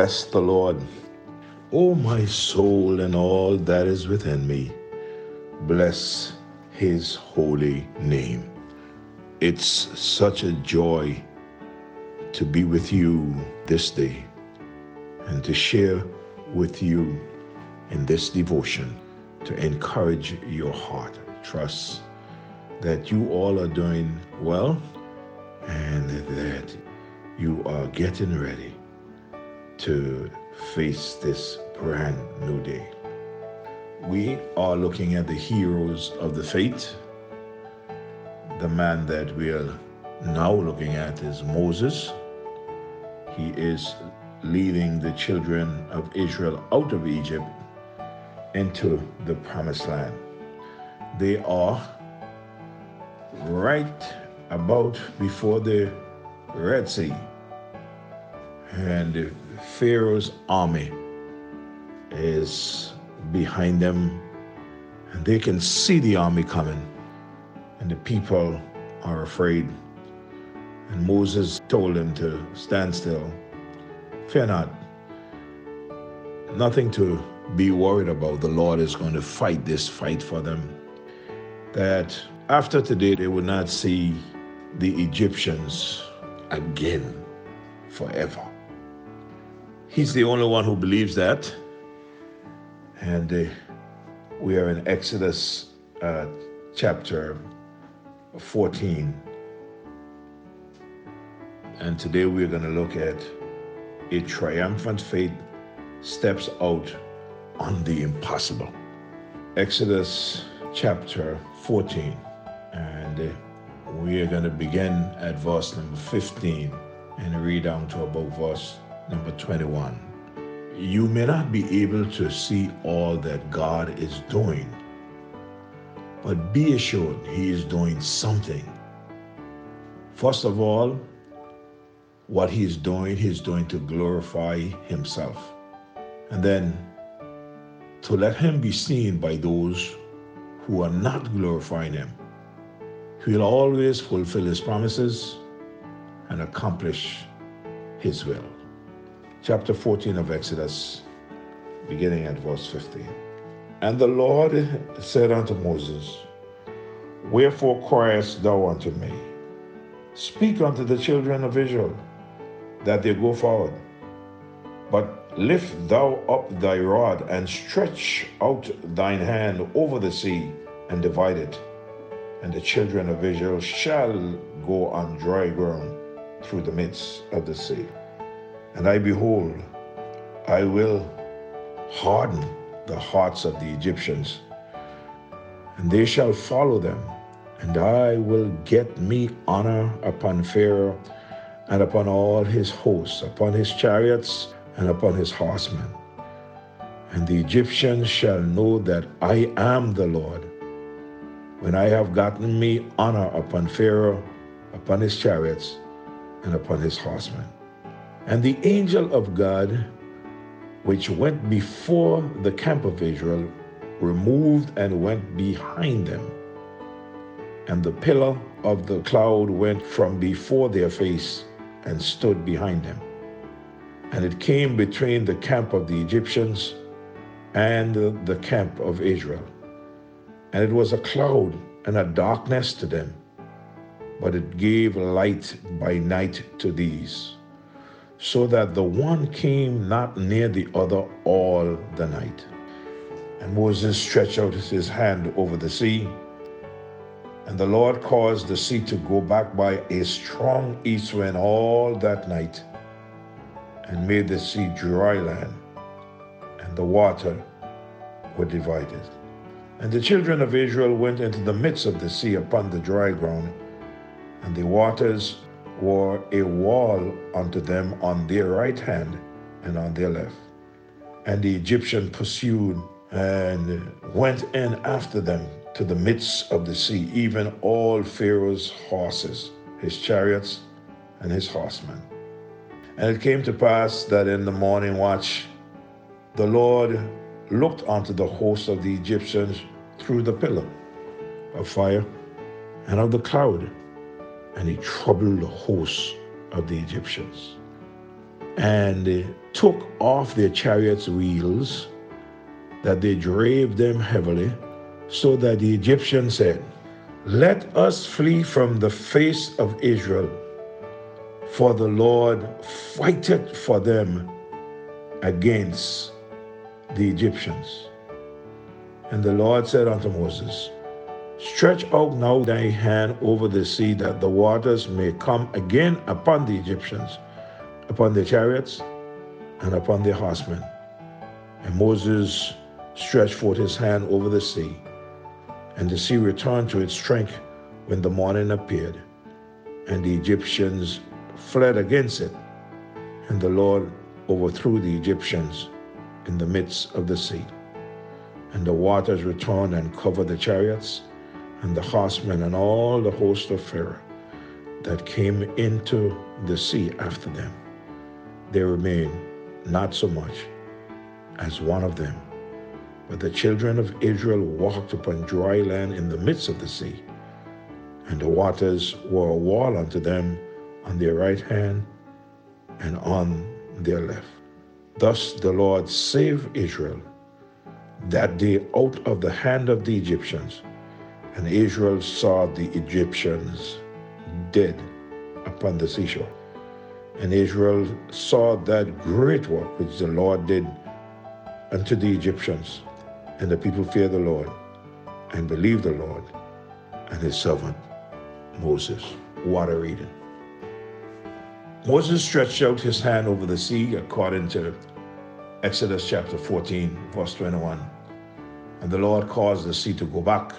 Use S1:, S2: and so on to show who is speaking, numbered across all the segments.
S1: Bless the Lord. O my soul and all that is within me, bless his holy name. It's such a joy to be with you this day and to share with you in this devotion to encourage your heart. Trust that you all are doing well and that you are getting ready to face this brand new day. We are looking at the heroes of the faith. The man that we are now looking at is Moses. He is leading the children of Israel out of Egypt into the promised land. They are right about before the Red Sea. And Pharaoh's army is behind them, and they can see the army coming, and the people are afraid. And Moses told them to stand still. Fear not. Nothing to be worried about. The Lord is going to fight this fight for them. That after today, they will not see the Egyptians again forever. He's the only one who believes that. And uh, we are in Exodus uh, chapter 14. And today we're going to look at a triumphant faith steps out on the impossible. Exodus chapter 14. And uh, we are going to begin at verse number 15 and read down to about verse number 21. You may not be able to see all that God is doing, but be assured He is doing something. First of all, what He is doing, He is doing to glorify Himself. And then to let Him be seen by those who are not glorifying Him. He will always fulfill His promises and accomplish His will chapter 14 of Exodus, beginning at verse 15. And the Lord said unto Moses, Wherefore criest thou unto me? Speak unto the children of Israel, that they go forward. But lift thou up thy rod, and stretch out thine hand over the sea, and divide it. And the children of Israel shall go on dry ground through the midst of the sea. And I behold, I will harden the hearts of the Egyptians, and they shall follow them, and I will get me honor upon Pharaoh and upon all his hosts, upon his chariots and upon his horsemen. And the Egyptians shall know that I am the Lord, when I have gotten me honor upon Pharaoh, upon his chariots, and upon his horsemen. And the angel of God, which went before the camp of Israel, removed and went behind them. And the pillar of the cloud went from before their face and stood behind them. And it came between the camp of the Egyptians and the camp of Israel. And it was a cloud and a darkness to them, but it gave light by night to these so that the one came not near the other all the night. And Moses stretched out his hand over the sea, and the Lord caused the sea to go back by a strong east wind all that night, and made the sea dry land, and the water were divided. And the children of Israel went into the midst of the sea upon the dry ground, and the waters were a wall unto them on their right hand and on their left. And the Egyptian pursued and went in after them to the midst of the sea, even all Pharaoh's horses, his chariots, and his horsemen. And it came to pass that in the morning watch, the Lord looked unto the host of the Egyptians through the pillar of fire and of the cloud and he troubled the hosts of the Egyptians. and they took off their chariots' wheels, that they drave them heavily, so that the Egyptians said, Let us flee from the face of Israel, for the Lord fighteth for them against the Egyptians. And the Lord said unto Moses, Stretch out now thy hand over the sea, that the waters may come again upon the Egyptians, upon their chariots, and upon their horsemen. And Moses stretched forth his hand over the sea, and the sea returned to its strength when the morning appeared, and the Egyptians fled against it, and the Lord overthrew the Egyptians in the midst of the sea. And the waters returned and covered the chariots and the horsemen and all the host of Pharaoh that came into the sea after them. There remained not so much as one of them. But the children of Israel walked upon dry land in the midst of the sea, and the waters were a wall unto them on their right hand and on their left. Thus the Lord saved Israel that day out of the hand of the Egyptians and Israel saw the Egyptians dead upon the seashore. And Israel saw that great work which the Lord did unto the Egyptians. And the people feared the Lord and believed the Lord and his servant Moses. Water reading. Moses stretched out his hand over the sea according to Exodus chapter 14, verse 21. And the Lord caused the sea to go back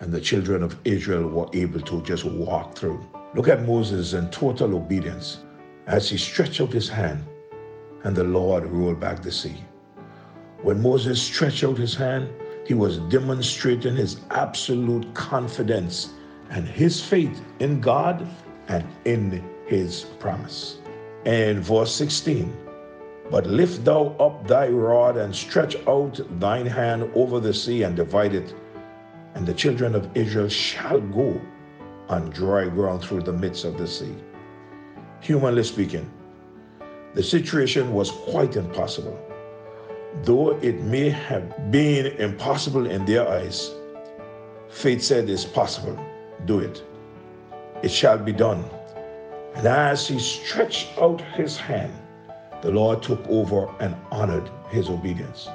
S1: and the children of Israel were able to just walk through. Look at Moses in total obedience as he stretched out his hand and the Lord rolled back the sea. When Moses stretched out his hand, he was demonstrating his absolute confidence and his faith in God and in his promise. And verse 16, but lift thou up thy rod and stretch out thine hand over the sea and divide it and the children of Israel shall go on dry ground through the midst of the sea. Humanly speaking, the situation was quite impossible. Though it may have been impossible in their eyes, faith said it's possible. Do it. It shall be done. And as he stretched out his hand, the Lord took over and honored his obedience.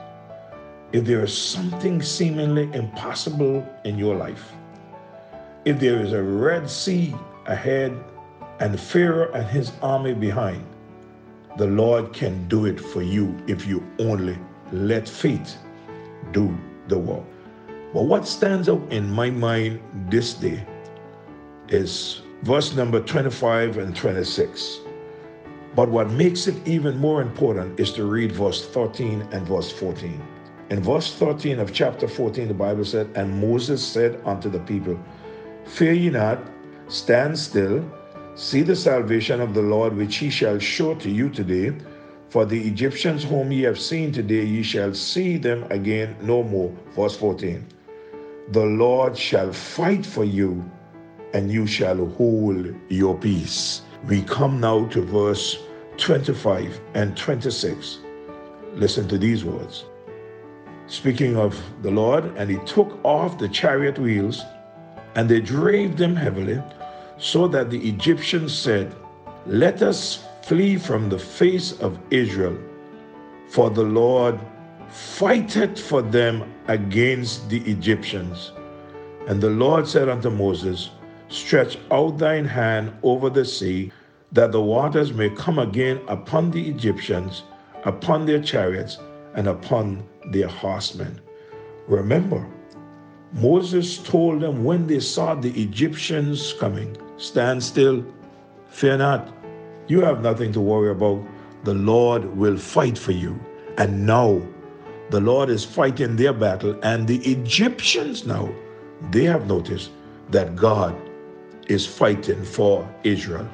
S1: If there is something seemingly impossible in your life, if there is a Red Sea ahead and Pharaoh and his army behind, the Lord can do it for you if you only let faith do the work. But what stands out in my mind this day is verse number 25 and 26. But what makes it even more important is to read verse 13 and verse 14. In verse 13 of chapter 14, the Bible said, And Moses said unto the people, Fear ye not, stand still, see the salvation of the Lord which he shall show to you today. For the Egyptians whom ye have seen today, ye shall see them again no more. Verse 14. The Lord shall fight for you, and you shall hold your peace. We come now to verse 25 and 26. Listen to these words speaking of the Lord, and he took off the chariot wheels, and they drave them heavily, so that the Egyptians said, Let us flee from the face of Israel, for the Lord fighteth for them against the Egyptians. And the Lord said unto Moses, Stretch out thine hand over the sea, that the waters may come again upon the Egyptians, upon their chariots, and upon their horsemen. Remember, Moses told them when they saw the Egyptians coming, Stand still, fear not. You have nothing to worry about. The Lord will fight for you. And now, the Lord is fighting their battle, and the Egyptians now, they have noticed that God is fighting for Israel.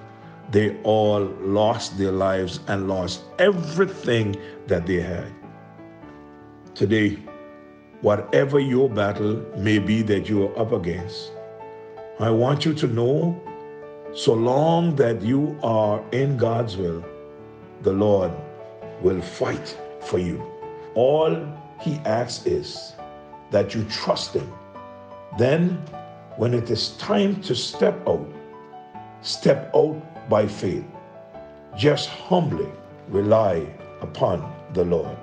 S1: They all lost their lives and lost everything that they had. Today, whatever your battle may be that you are up against, I want you to know so long that you are in God's will, the Lord will fight for you. All he asks is that you trust him. Then, when it is time to step out, step out by faith. Just humbly rely upon the Lord.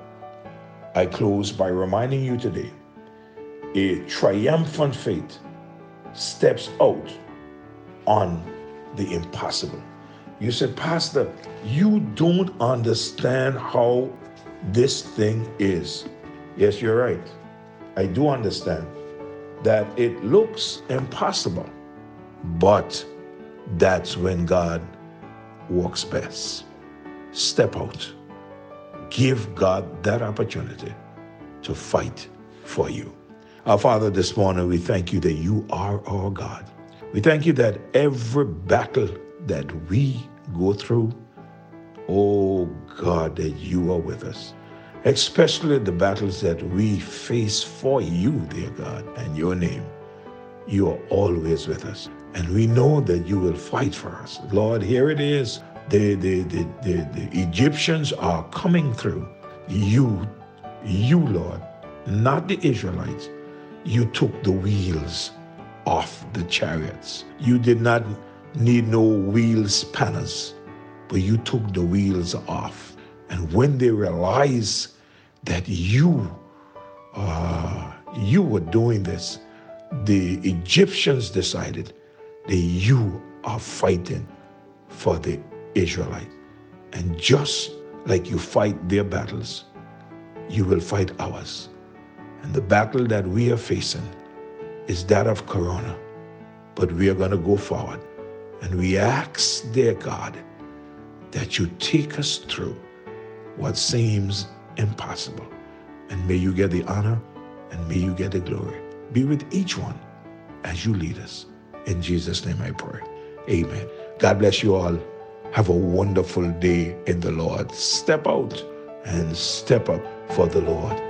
S1: I close by reminding you today a triumphant faith steps out on the impossible. You said, Pastor, you don't understand how this thing is. Yes, you're right. I do understand that it looks impossible, but that's when God works best. Step out. Give God that opportunity to fight for you. Our Father, this morning we thank you that you are our God. We thank you that every battle that we go through, oh God, that you are with us. Especially the battles that we face for you, dear God, and your name. You are always with us. And we know that you will fight for us. Lord, here it is. The, the, the, the, Egyptians are coming through. You, you, Lord, not the Israelites. You took the wheels off the chariots. You did not need no wheel spanners, but you took the wheels off. And when they realized that you, uh, you were doing this, the Egyptians decided that you are fighting for the Israelites. And just like you fight their battles, you will fight ours. And the battle that we are facing is that of Corona. But we are going to go forward. And we ask, dear God, that you take us through what seems impossible. And may you get the honor and may you get the glory. Be with each one as you lead us. In Jesus' name I pray. Amen. God bless you all. Have a wonderful day in the Lord. Step out and step up for the Lord.